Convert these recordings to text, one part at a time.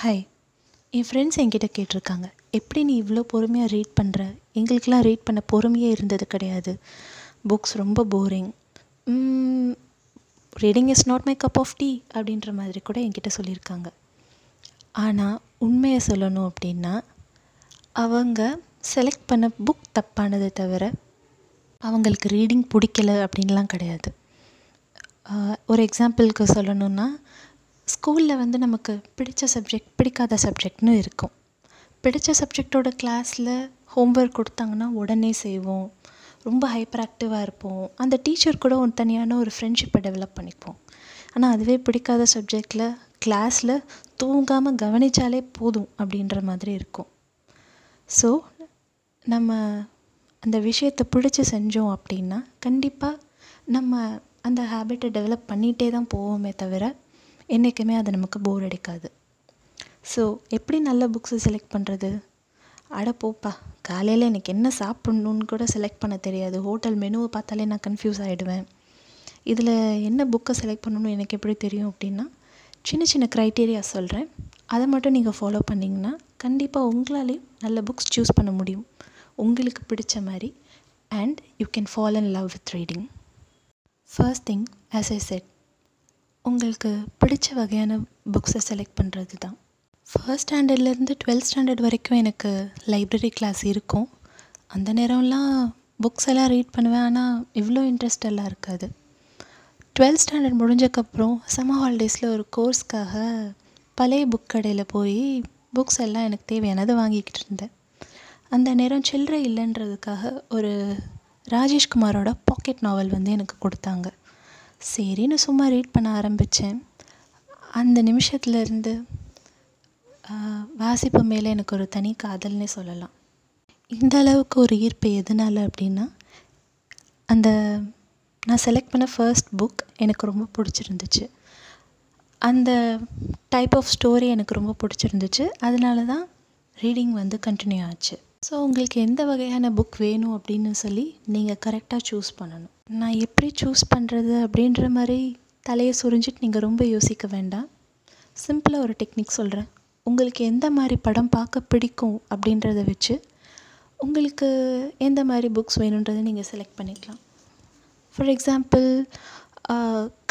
Hi என் friends என்கிட்ட கேட்டிருக்காங்க. எப்படி நீ இவ்வளோ பொறுமையாக ரீட் பண்ணுற எங்களுக்கெலாம் ரீட் பண்ண பொறுமையே இருந்தது கிடையாது. புக்ஸ் ரொம்ப boring reading is not my cup of tea அப்படின்ற மாதிரி கூட என்கிட்ட சொல்லியிருக்காங்க. ஆனால் உண்மையை சொல்லணும் அப்படின்னா அவங்க செலக்ட் பண்ண புக் தப்பானதை தவிர அவங்களுக்கு ரீடிங் பிடிக்கல அப்படின்லாம் கிடையாது. ஒரு எக்ஸாம்பிளுக்கு சொல்லணுன்னா ஸ்கூலில் வந்து நமக்கு பிடித்த சப்ஜெக்ட் பிடிக்காத சப்ஜெக்ட்னு இருக்கும். பிடித்த சப்ஜெக்டோட கிளாஸில் ஹோம்ஒர்க் கொடுத்தாங்கன்னா உடனே செய்வோம். ரொம்ப ஹைப்பர் ஆக்டிவாக இருப்போம். அந்த டீச்சர் கூட ஒரு தனியான ஒரு ஃப்ரெண்ட்ஷிப்பை டெவலப் பண்ணிப்போம். ஆனால் அதுவே பிடிக்காத சப்ஜெக்டில் கிளாஸில் தூங்காமல் கவனித்தாலே போதும் அப்படின்ற மாதிரி இருக்கும். ஸோ நம்ம அந்த விஷயத்தை பிடிச்சி செஞ்சோம் அப்படின்னா கண்டிப்பாக நம்ம அந்த ஹேபிட்டை டெவலப் பண்ணிகிட்டே தான் போவோமே தவிர என்றைக்குமே அது நமக்கு போர் அடிக்காது. ஸோ எப்படி நல்ல புக்ஸை செலக்ட் பண்ணுறது அட போப்பா காலையில் எனக்கு என்ன சாப்பிட்ணுன்னு கூட செலக்ட் பண்ண தெரியாது. ஹோட்டல் மெனுவை பார்த்தாலே நான் கன்ஃபியூஸ் ஆகிடுவேன் இதில் என்ன புக்கை செலக்ட் பண்ணணும்னு எனக்கு எப்படி தெரியும் அப்படின்னா சின்ன சின்ன க்ரைட்டீரியா சொல்கிறேன் அதை மட்டும் நீங்கள் ஃபாலோ பண்ணிங்கன்னா கண்டிப்பாக உங்களாலேயும் நல்ல புக்ஸ் சூஸ் பண்ண முடியும். உங்களுக்கு பிடிச்ச மாதிரி and you can fall in love with reading first thing as I said உங்களுக்கு பிடிச்ச வகையான புக்ஸை செலக்ட் பண்ணுறது தான் ஃபர்ஸ்ட் ஸ்டாண்டர்ட்லேருந்து டுவெல்த் ஸ்டாண்டர்ட் வரைக்கும் எனக்கு லைப்ரரி கிளாஸ் இருக்கும். அந்த நேரம்லாம் புக்ஸ் எல்லாம் ரீட் பண்ணுவேன். ஆனால் இவ்வளோ இன்ட்ரெஸ்ட் எல்லாம் இருக்காது. டுவெல்த் ஸ்டாண்டர்ட் முடிஞ்சக்கப்புறம் சம்மர் ஹாலிடேஸில் ஒரு கோர்ஸ்க்காக பழைய புக் கடையில் போய் புக்ஸ் எல்லாம் எனக்கு தேவையானதை வாங்கிக்கிட்டு இருந்தேன். அந்த நேரம் சில்லறை இல்லைன்றதுக்காக ஒரு ராஜேஷ்குமாரோட பாக்கெட் நாவல் வந்து எனக்கு கொடுத்தாங்க. சரின்னு சும்மா ரீட் பண்ண ஆரம்பித்தேன் அந்த நிமிஷத்துலேருந்து வாசிப்பு மேலே எனக்கு ஒரு தனி காதல்னே சொல்லலாம். இந்த அளவுக்கு ஒரு ஈர்ப்பு எதனால் அப்படின்னா அந்த நான் செலக்ட் பண்ண ஃபர்ஸ்ட் புக் எனக்கு ரொம்ப பிடிச்சிருந்துச்சு. அந்த டைப் ஆஃப் ஸ்டோரி எனக்கு ரொம்ப பிடிச்சிருந்துச்சு. அதனால தான் ரீடிங் வந்து கண்டினியூ ஆச்சு. ஸோ உங்களுக்கு எந்த வகையான புக் வேணும் அப்படின்னு சொல்லி நீங்கள் கரெக்டாக சூஸ் பண்ணணும். நான் எப்படி சூஸ் பண்ணுறது அப்படின்ற மாதிரி தலையை சுரிஞ்சிட்டு நீங்கள் ரொம்ப யோசிக்க வேண்டாம். சிம்பிளாக ஒரு டெக்னிக் சொல்கிறேன் உங்களுக்கு எந்த மாதிரி படம் பார்க்க பிடிக்கும் அப்படின்றத வச்சு உங்களுக்கு எந்த மாதிரி புக்ஸ் வேணுன்றதை நீங்கள் செலக்ட் பண்ணிக்கலாம். ஃபார் எக்ஸாம்பிள்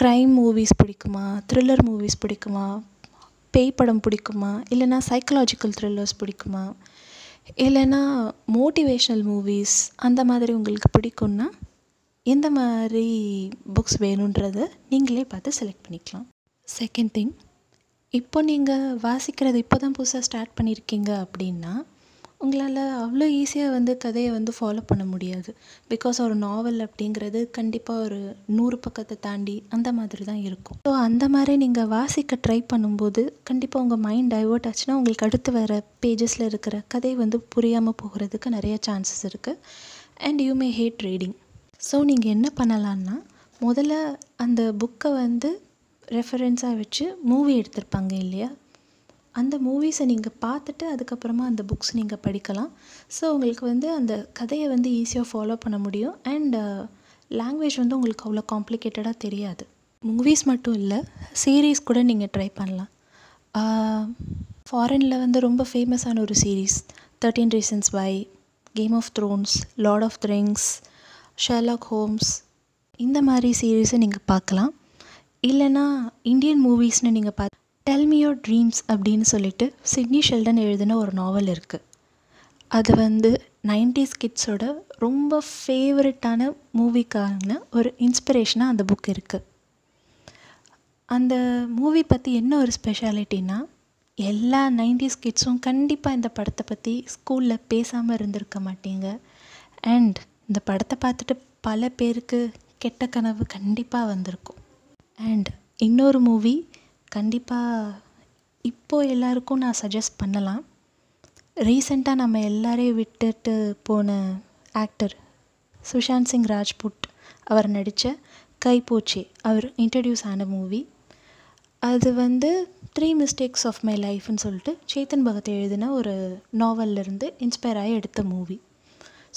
க்ரைம் மூவிஸ் பிடிக்குமா? த்ரில்லர் மூவிஸ் பிடிக்குமா? பேய் படம் பிடிக்குமா? இல்லைனா சைக்கலாஜிக்கல் த்ரில்லர்ஸ் பிடிக்குமா? இல்லைனா மோட்டிவேஷ்னல் மூவிஸ் அந்த மாதிரி உங்களுக்கு பிடிக்கும்னா எந்த மாதிரி புக்ஸ் வேணுன்றதை நீங்களே பார்த்து செலக்ட் பண்ணிக்கலாம். செகண்ட் திங் இப்போ நீங்கள் வாசிக்கிறது இப்போ தான் புதுசாக ஸ்டார்ட் பண்ணியிருக்கீங்க அப்படின்னா உங்களால் அவ்வளோ ஈஸியாக வந்து கதையை வந்து ஃபாலோ பண்ண முடியாது. பிகாஸ் ஒரு நாவல் அப்படிங்கிறது கண்டிப்பாக ஒரு நூறு பக்கத்தை தாண்டி அந்த மாதிரி தான் இருக்கும். ஸோ அந்த மாதிரி நீங்கள் வாசிக்க ட்ரை பண்ணும்போது கண்டிப்பாக உங்கள் மைண்ட் டைவர்ட் ஆச்சுன்னா உங்களுக்கு அடுத்து வர பேஜஸில் இருக்கிற கதை வந்து புரியாமல் போகிறதுக்கு நிறைய சான்சஸ் இருக்குது and you may hate reading so நீங்கள் என்ன பண்ணலான்னா முதல்ல அந்த புக்கை வந்து ரெஃபரன்ஸாக வச்சு மூவி எடுத்திருப்பாங்க இல்லையா? அந்த மூவிஸை நீங்கள் பார்த்துட்டு அதுக்கப்புறமா அந்த புக்ஸ் நீங்கள் படிக்கலாம். ஸோ உங்களுக்கு வந்து அந்த கதையை வந்து ஈஸியாக ஃபாலோ பண்ண முடியும். அண்ட் லாங்குவேஜ் uh, வந்து உங்களுக்கு அவ்வளோ காம்ப்ளிகேட்டடாக தெரியாது. மூவிஸ் மட்டும் இல்லை சீரீஸ் கூட நீங்கள் ட்ரை பண்ணலாம். Uh, ஃபாரினில் வந்து ரொம்ப ஃபேமஸான ஒரு series thirteen reasons why game of thrones lord of the rings Sherlock Holmes இந்த மாதிரி சீரீஸை நீங்கள் பார்க்கலாம். இல்லைனா இந்தியன் மூவிஸ்னு நீங்கள் பார்த்து டெல் ட்ரீம்ஸ் அப்படின்னு சொல்லிட்டு சிட்னி ஷெல்டன் எழுதின ஒரு நாவல் இருக்குது அது வந்து நைன்டிஸ் கிட்ஸோட ரொம்ப ஃபேவரட்டான மூவிக்கான ஒரு இன்ஸ்பிரேஷனாக அந்த புக் இருக்குது அந்த மூவி பற்றி என்ன ஒரு ஸ்பெஷாலிட்டினா எல்லா நைன்டிஸ் கிட்ஸும் கண்டிப்பாக இந்த படத்தை பற்றி ஸ்கூலில் பேசாமல் இருந்திருக்க மாட்டீங்க. அண்ட் இந்த படத்தை பார்த்துட்டு பல பேருக்கு கெட்ட கனவு கண்டிப்பாக வந்திருக்கும். அண்ட் இன்னொரு மூவி கண்டிப்பாக இப்போது எல்லாருக்கும் நான் சஜஸ்ட் பண்ணலாம். ரீசெண்டாக நம்ம எல்லாரையும் விட்டுட்டு போன ஆக்டர் சுஷாந்த் சிங் ராஜ்புட் அவர் நடித்த கைப்பூச்சி அவர் இன்ட்ரடியூஸ் ஆன மூவி அது வந்து த்ரீ மிஸ்டேக்ஸ் ஆஃப் மை லைஃப்னு சொல்லிட்டு சேத்தன் பகத் எழுதின ஒரு நாவல்லேருந்து இன்ஸ்பயர் ஆகி எடுத்த மூவி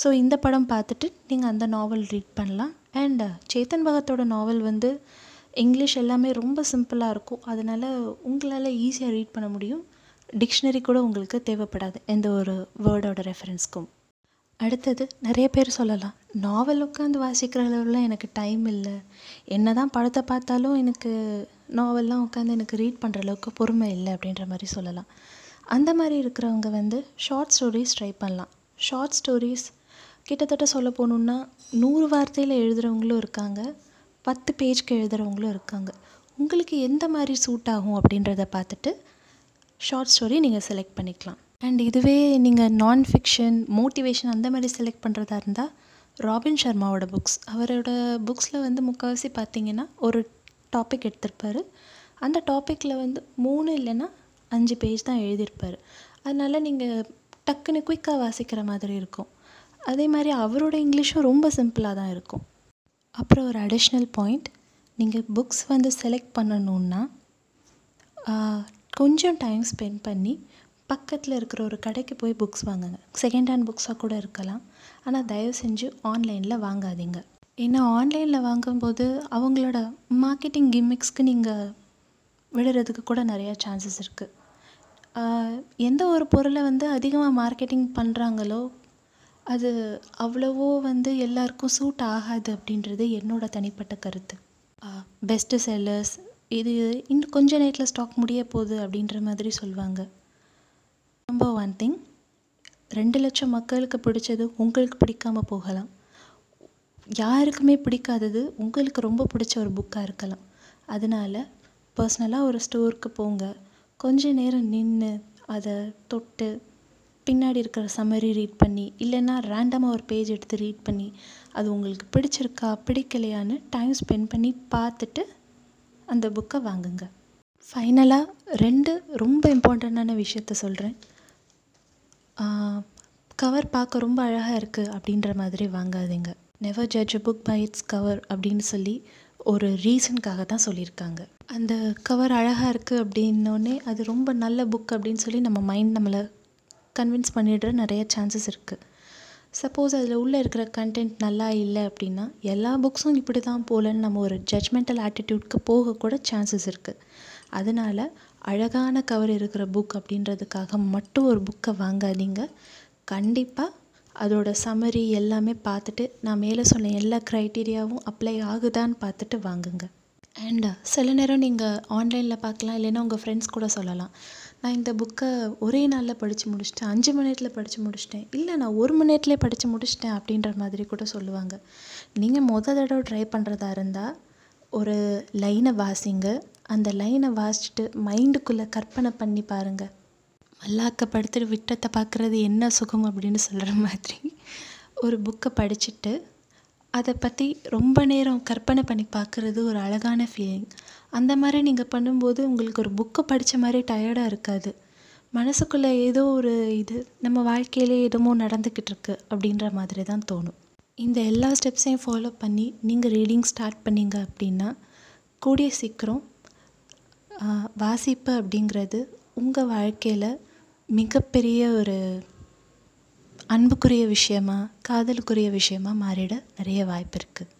ஸோ இந்த படம் பார்த்துட்டு நீங்கள் அந்த நாவல் ரீட் பண்ணலாம். அண்ட் சேத்தன் பகத்தோட நாவல் வந்து இங்கிலீஷ் எல்லாமே ரொம்ப சிம்பிளாக இருக்கும். அதனால் உங்களால் ஈஸியாக ரீட் பண்ண முடியும். டிக்ஷனரி கூட உங்களுக்கு தேவைப்படாது. எந்த ஒரு வேர்டோட ரெஃபரன்ஸ்க்கும் அடுத்தது நிறைய பேர் சொல்லலாம். நாவல் உட்காந்து வாசிக்கிற அளவுலாம் எனக்கு டைம் இல்லை. என்ன தான் படத்தை பார்த்தாலும் எனக்கு நாவல்லாம் உட்காந்து எனக்கு ரீட் பண்ணுற அளவுக்கு பொறுமை இல்லை அப்படின்ற மாதிரி சொல்லலாம். அந்த மாதிரி இருக்கிறவங்க வந்து ஷார்ட் ஸ்டோரிஸ் ட்ரை பண்ணலாம். ஷார்ட் ஸ்டோரிஸ் கிட்டத்தட்ட சொல்ல போகணுன்னா நூறு வார்த்தையில் எழுதுகிறவங்களும் இருக்காங்க. பத்து பேஜ்க்கு எழுதுகிறவங்களும் இருக்காங்க. உங்களுக்கு எந்த மாதிரி சூட் ஆகும் அப்படின்றத பார்த்துட்டு ஷார்ட் ஸ்டோரி நீங்கள் செலக்ட் பண்ணிக்கலாம். அண்ட் இதுவே நீங்கள் நான் ஃபிக்ஷன் மோட்டிவேஷன் அந்த மாதிரி செலக்ட் பண்ணுறதா இருந்தால் ராபின் சர்மாவோட புக்ஸ் அவரோட புக்ஸில் வந்து முக்கால்வாசி பார்த்தீங்கன்னா ஒரு டாபிக் எடுத்திருப்பார். அந்த டாப்பிக்கில் வந்து மூணு இல்லைன்னா அஞ்சு பேஜ் தான் எழுதியிருப்பார். அதனால் நீங்கள் டக்குன்னு குயிக்காக வாசிக்கிற மாதிரி இருக்கும். அதே மாதிரி அவரோட இங்கிலீஷும் ரொம்ப சிம்பிளாக தான் இருக்கும். அப்புறம் ஒரு அடிஷ்னல் பாயிண்ட் நீங்கள் புக்ஸ் வந்து செலக்ட் பண்ணணுன்னா கொஞ்சம் டைம் ஸ்பெண்ட் பண்ணி பக்கத்தில் இருக்கிற ஒரு கடைக்கு போய் புக்ஸ் வாங்குங்க. செகண்ட் ஹேண்ட் புக்ஸாக கூட இருக்கலாம். ஆனால் தயவு செஞ்சு ஆன்லைனில் வாங்காதீங்க. ஏன்னா ஆன்லைனில் வாங்கும்போது அவங்களோட மார்க்கெட்டிங் கிம்மிக்ஸ்க்கு நீங்கள் விழுறதுக்கு கூட நிறையா சான்சஸ் இருக்குது எந்த ஒரு பொருளை வந்து அதிகமாக மார்க்கெட்டிங் பண்ணுறாங்களோ அது அவ்வளவோ வந்து எல்லாருக்கும் சூட் ஆகாது அப்படின்றது என்னோட தனிப்பட்ட கருத்து. பெஸ்ட்டு செல்லர்ஸ் இது இன்னும் கொஞ்ச நேரத்தில் ஸ்டாக் முடிய போகுது அப்படின்ற மாதிரி சொல்லுவாங்க நம்பர் ஒன் திங் ரெண்டு லட்சம் மக்களுக்கு பிடிச்சது உங்களுக்கு பிடிக்காம போகலாம். யாருக்குமே பிடிக்காதது உங்களுக்கு ரொம்ப பிடிச்ச ஒரு புக்காக இருக்கலாம். அதனால் பர்சனலாக ஒரு ஸ்டோருக்கு போங்க. கொஞ்ச நேரம் நின்று அதை தொட்டு பின்னாடி இருக்கிற சம்மரி ரீட் பண்ணி இல்லைன்னா ரேண்டமாக ஒரு பேஜ் எடுத்து ரீட் பண்ணி அது உங்களுக்கு பிடிச்சிருக்கா பிடிக்கலையான்னு டைம் ஸ்பெண்ட் பண்ணி பார்த்துட்டு அந்த புக்கை வாங்குங்க. ஃபைனலாக ரெண்டு ரொம்ப இம்பார்ட்டண்ட்டான விஷயத்த சொல்கிறேன் கவர் பார்க்க ரொம்ப அழகாக இருக்குது அப்படின்ற மாதிரி வாங்காதீங்க. Never judge a book by its cover அப்படின்னு சொல்லி ஒரு ரீசனுக்காக தான் சொல்லியிருக்காங்க. அந்த கவர் அழகாக இருக்குது அப்படின்னோடனே அது ரொம்ப நல்ல புக் அப்படின்னு சொல்லி நம்ம மைண்ட் நம்மளை கன்வின்ஸ் பண்ணிடுற நிறைய சான்சஸ் இருக்குது சப்போஸ் அதில் உள்ளே இருக்கிற கண்டென்ட் நல்லா இல்லை அப்படின்னா எல்லா புக்ஸும் இப்படி தான் போகலன்னு நம்ம ஒரு ஜட்ஜ்மெண்டல் ஆட்டிடியூட்க்கு போகக்கூட சான்சஸ் இருக்குது அதனால் அழகான கவர் இருக்கிற புக் அப்படின்றதுக்காக மட்டும் ஒரு புக்கை வாங்காதீங்க. கண்டிப்பாக அதோட சம்மரி எல்லாமே பார்த்துட்டு நான் மேலே சொன்ன எல்லா க்ரைட்டீரியாவும் அப்ளை ஆகுதான்னு பார்த்துட்டு வாங்குங்க. அண்ட் சில நேரம் நீங்கள் ஆன்லைனில் பார்க்கலாம் இல்லைன்னா உங்கள் ஃப்ரெண்ட்ஸ் கூட சொல்லலாம். நான் இந்த புக்கை ஒரே நாளில் படித்து முடிச்சிட்டேன். அஞ்சு மணி நேரத்தில் படித்து முடிச்சிட்டேன். இல்லை நான் ஒரு மணி நேரத்துலேயே படித்து முடிச்சிட்டேன் அப்படின்ற மாதிரி கூட சொல்லுவாங்க. நீங்கள் மொதல் தடவை ட்ரை பண்ணுறதா இருந்தால் ஒரு லைனை வாசிங்க. அந்த லைனை வாசிச்சுட்டு மைண்டுக்குள்ளே கற்பனை பண்ணி பாருங்கள் மல்லாக்க படுத்துட்டு விட்டத்தை பார்க்குறது என்ன சுகம் அப்படின்னு சொல்கிற மாதிரி. ஒரு புக்கை படிச்சுட்டு அதை பற்றி ரொம்ப நேரம் கற்பனை பண்ணி பார்க்குறது ஒரு அழகான ஃபீலிங் அந்த மாதிரி நீங்கள் பண்ணும்போது உங்களுக்கு ஒரு புக்கை படித்த மாதிரி டயர்டாக இருக்காது. மனசுக்குள்ளே ஏதோ ஒரு இது நம்ம வாழ்க்கையிலே எதுமோ நடந்துக்கிட்டு இருக்கு அப்படின்ற மாதிரி தான் தோணும். இந்த எல்லா ஸ்டெப்ஸையும் ஃபாலோ பண்ணி நீங்கள் ரீடிங் ஸ்டார்ட் பண்ணீங்க அப்படின்னா கூடிய சீக்கிரம் வாசிப்பு அப்படிங்கிறது உங்கள் வாழ்க்கையில் மிகப்பெரிய ஒரு அன்புக்குரிய விஷயமா காதலுக்குரிய விஷயமா மாறிட நிறைய வாய்ப்பு இருக்குது